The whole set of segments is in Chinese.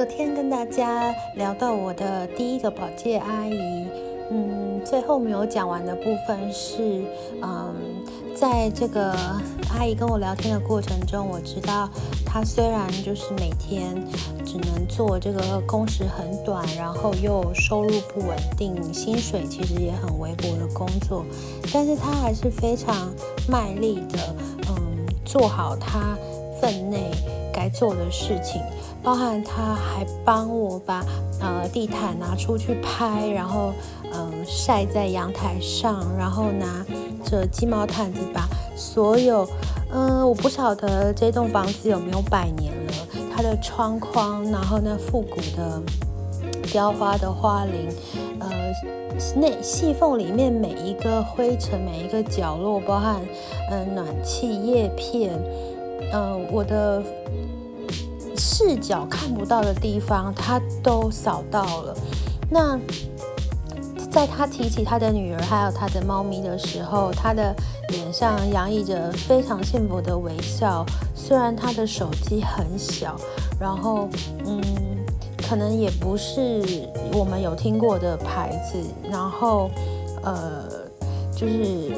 昨天跟大家聊到我的第一个保洁阿姨，嗯，最后没有讲完的部分是，嗯，在这个阿姨跟我聊天的过程中，我知道她虽然就是每天只能做这个工时很短，然后又收入不稳定，薪水其实也很微薄的工作，但是她还是非常卖力的，嗯，做好她分内做的事情。包含他还帮我把呃地毯拿出去拍，然后嗯晒在阳台上，然后拿着鸡毛毯子把所有嗯我不晓得这栋房子有没有百年了，它的窗框，然后那复古的雕花的花铃，呃那细缝里面每一个灰尘，每一个角落，包含嗯暖气叶片，嗯我的。视角看不到的地方，他都扫到了。那在他提起他的女儿还有他的猫咪的时候，他的脸上洋溢着非常幸福的微笑。虽然他的手机很小，然后嗯，可能也不是我们有听过的牌子，然后呃，就是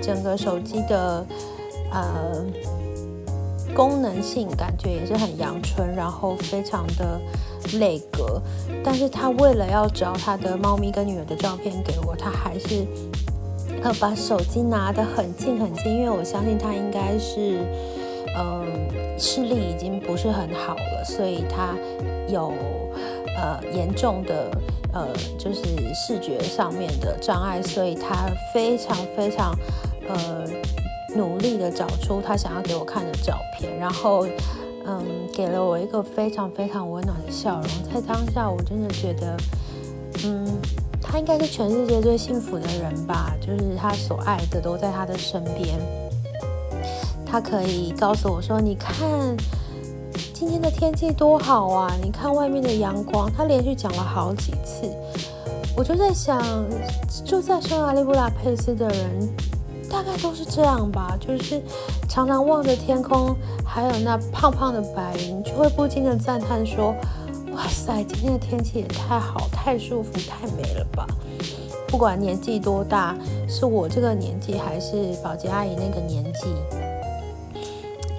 整个手机的呃。功能性感觉也是很阳春，然后非常的内格，但是他为了要找他的猫咪跟女儿的照片给我，他还是呃把手机拿得很近很近，因为我相信他应该是嗯视力已经不是很好了，所以他有呃严重的呃就是视觉上面的障碍，所以他非常非常呃。努力的找出他想要给我看的照片，然后，嗯，给了我一个非常非常温暖的笑容。在当下，我真的觉得，嗯，他应该是全世界最幸福的人吧。就是他所爱的都在他的身边，他可以告诉我说：“你看今天的天气多好啊！你看外面的阳光。”他连续讲了好几次，我就在想，住在匈牙利布拉佩斯的人。大概都是这样吧，就是常常望着天空，还有那胖胖的白云，就会不禁的赞叹说：“哇塞，今天的天气也太好，太舒服，太美了吧！”不管年纪多大，是我这个年纪，还是保洁阿姨那个年纪，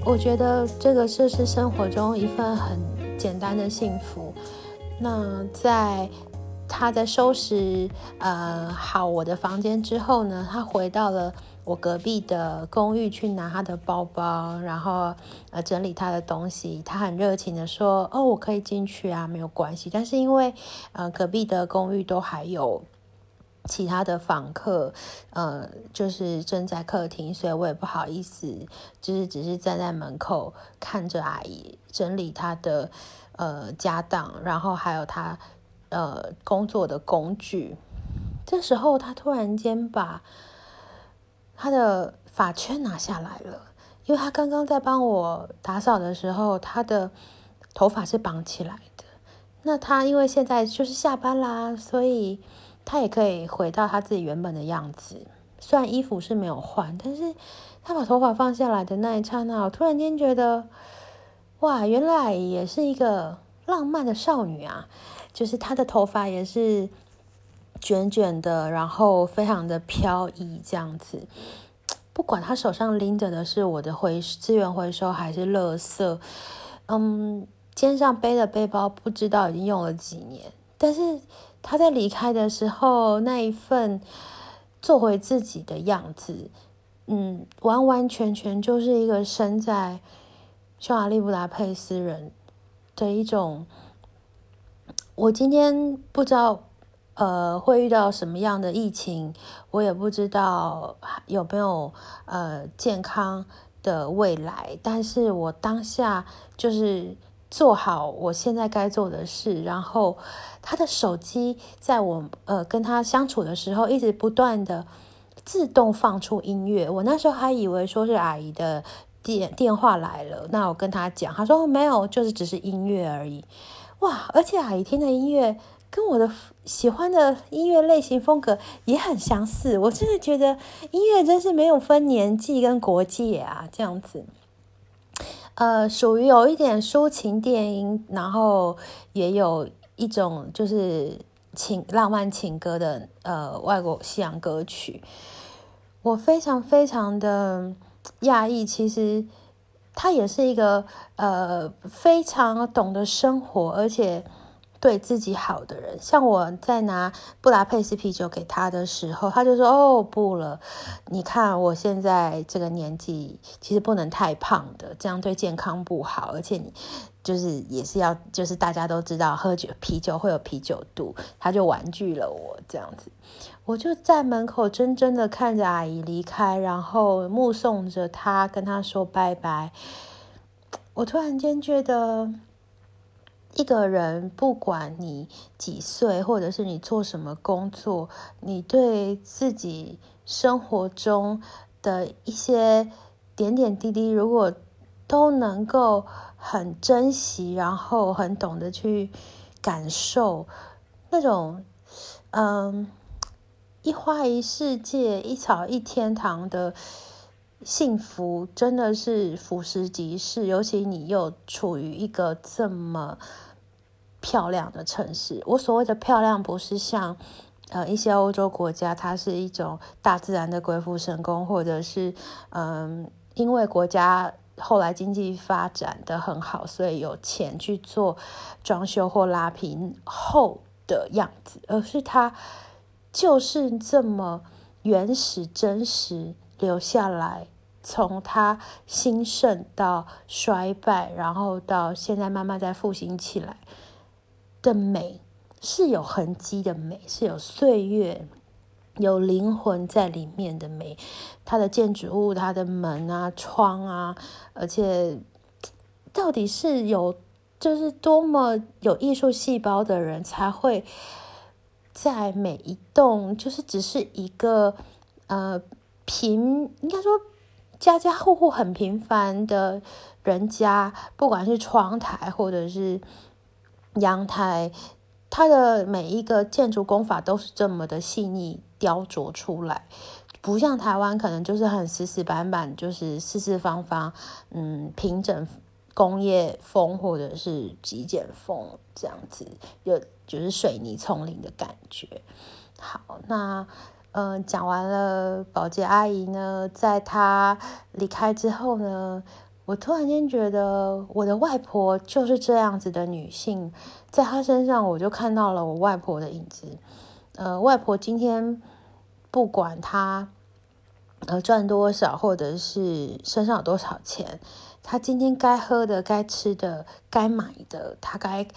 我觉得这个是是生活中一份很简单的幸福。那在他在收拾呃好我的房间之后呢，他回到了。我隔壁的公寓去拿他的包包，然后呃整理他的东西。他很热情的说：“哦，我可以进去啊，没有关系。”但是因为呃隔壁的公寓都还有其他的访客，呃就是正在客厅，所以我也不好意思，就是只是站在门口看着阿姨整理她的呃家当，然后还有她呃工作的工具。这时候他突然间把。他的发圈拿下来了，因为他刚刚在帮我打扫的时候，他的头发是绑起来的。那他因为现在就是下班啦，所以他也可以回到他自己原本的样子。虽然衣服是没有换，但是他把头发放下来的那一刹那，我突然间觉得，哇，原来也是一个浪漫的少女啊！就是她的头发也是。卷卷的，然后非常的飘逸，这样子。不管他手上拎着的是我的回资源回收还是垃圾，嗯，肩上背的背包不知道已经用了几年，但是他在离开的时候那一份做回自己的样子，嗯，完完全全就是一个身在匈牙利布达佩斯人的一种。我今天不知道。呃，会遇到什么样的疫情，我也不知道有没有呃健康的未来。但是我当下就是做好我现在该做的事。然后他的手机在我呃跟他相处的时候，一直不断的自动放出音乐。我那时候还以为说是阿姨的电电话来了，那我跟他讲，他说没有，就是只是音乐而已。哇，而且阿姨听的音乐。跟我的喜欢的音乐类型风格也很相似，我真的觉得音乐真是没有分年纪跟国界啊，这样子。呃，属于有一点抒情电音，然后也有一种就是情浪漫情歌的呃外国西洋歌曲。我非常非常的讶异，其实他也是一个呃非常懂得生活，而且。对自己好的人，像我在拿布达佩斯啤酒给他的时候，他就说：“哦，不了，你看我现在这个年纪，其实不能太胖的，这样对健康不好。而且你就是也是要，就是大家都知道喝酒啤酒会有啤酒肚。”他就婉拒了我这样子，我就在门口怔怔的看着阿姨离开，然后目送着她跟她说拜拜。我突然间觉得。一个人，不管你几岁，或者是你做什么工作，你对自己生活中的一些点点滴滴，如果都能够很珍惜，然后很懂得去感受那种，嗯，一花一世界，一草一天堂的。幸福真的是俯拾即是，尤其你又处于一个这么漂亮的城市。我所谓的漂亮，不是像呃一些欧洲国家，它是一种大自然的鬼斧神工，或者是嗯，因为国家后来经济发展的很好，所以有钱去做装修或拉平后的样子，而是它就是这么原始真实。留下来，从它兴盛到衰败，然后到现在慢慢再复兴起来的美，是有痕迹的美，是有岁月、有灵魂在里面的美。它的建筑物、它的门啊、窗啊，而且到底是有，就是多么有艺术细胞的人才会在每一栋，就是只是一个呃。平应该说，家家户户很平凡的人家，不管是窗台或者是阳台，它的每一个建筑工法都是这么的细腻雕琢出来，不像台湾可能就是很死死板板，就是四四方方，嗯，平整工业风或者是极简风这样子，有就是水泥丛林的感觉。好，那。嗯，讲完了，保洁阿姨呢，在她离开之后呢，我突然间觉得我的外婆就是这样子的女性，在她身上我就看到了我外婆的影子。呃，外婆今天不管她呃赚多少，或者是身上有多少钱，她今天该喝的、该吃的、该买的，她该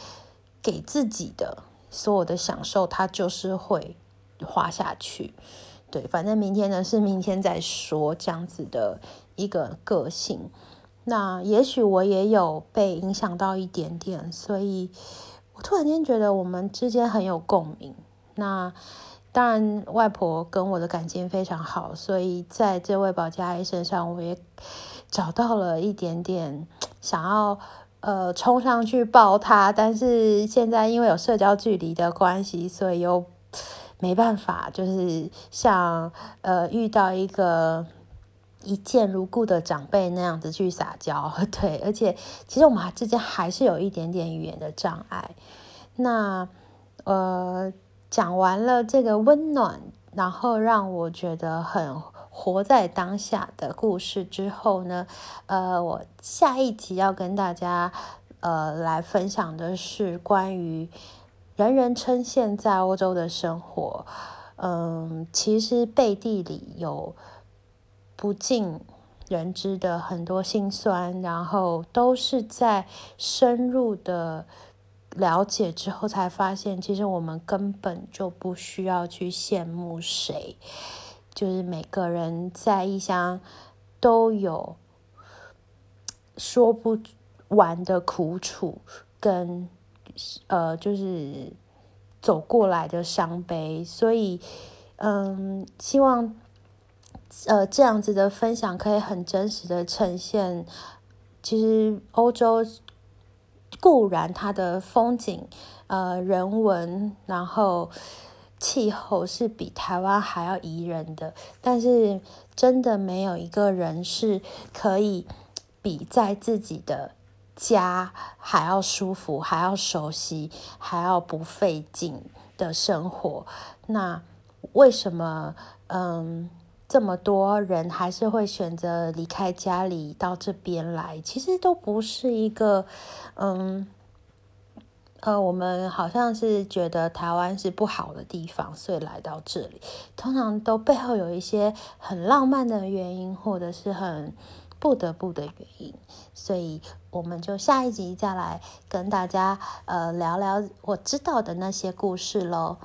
给自己的所有的享受，她就是会。花下去，对，反正明天呢是明天再说，这样子的一个个性。那也许我也有被影响到一点点，所以我突然间觉得我们之间很有共鸣。那当然，外婆跟我的感情非常好，所以在这位保家阿姨身上，我也找到了一点点想要呃冲上去抱她，但是现在因为有社交距离的关系，所以又。没办法，就是像呃遇到一个一见如故的长辈那样子去撒娇，对，而且其实我们之间还是有一点点语言的障碍。那呃讲完了这个温暖，然后让我觉得很活在当下的故事之后呢，呃，我下一集要跟大家呃来分享的是关于。人人称羡在欧洲的生活，嗯，其实背地里有不尽人知的很多心酸，然后都是在深入的了解之后才发现，其实我们根本就不需要去羡慕谁，就是每个人在异乡都有说不完的苦楚跟。呃，就是走过来的伤悲，所以，嗯，希望，呃，这样子的分享可以很真实的呈现。其实欧洲固然它的风景、呃人文，然后气候是比台湾还要宜人的，但是真的没有一个人是可以比在自己的家还要舒服、还要熟悉、还要不费劲的生活。那为什么嗯这么多人还是会选择离开家里到这边来？其实都不是一个嗯。呃，我们好像是觉得台湾是不好的地方，所以来到这里，通常都背后有一些很浪漫的原因，或者是很不得不的原因，所以我们就下一集再来跟大家呃聊聊我知道的那些故事喽。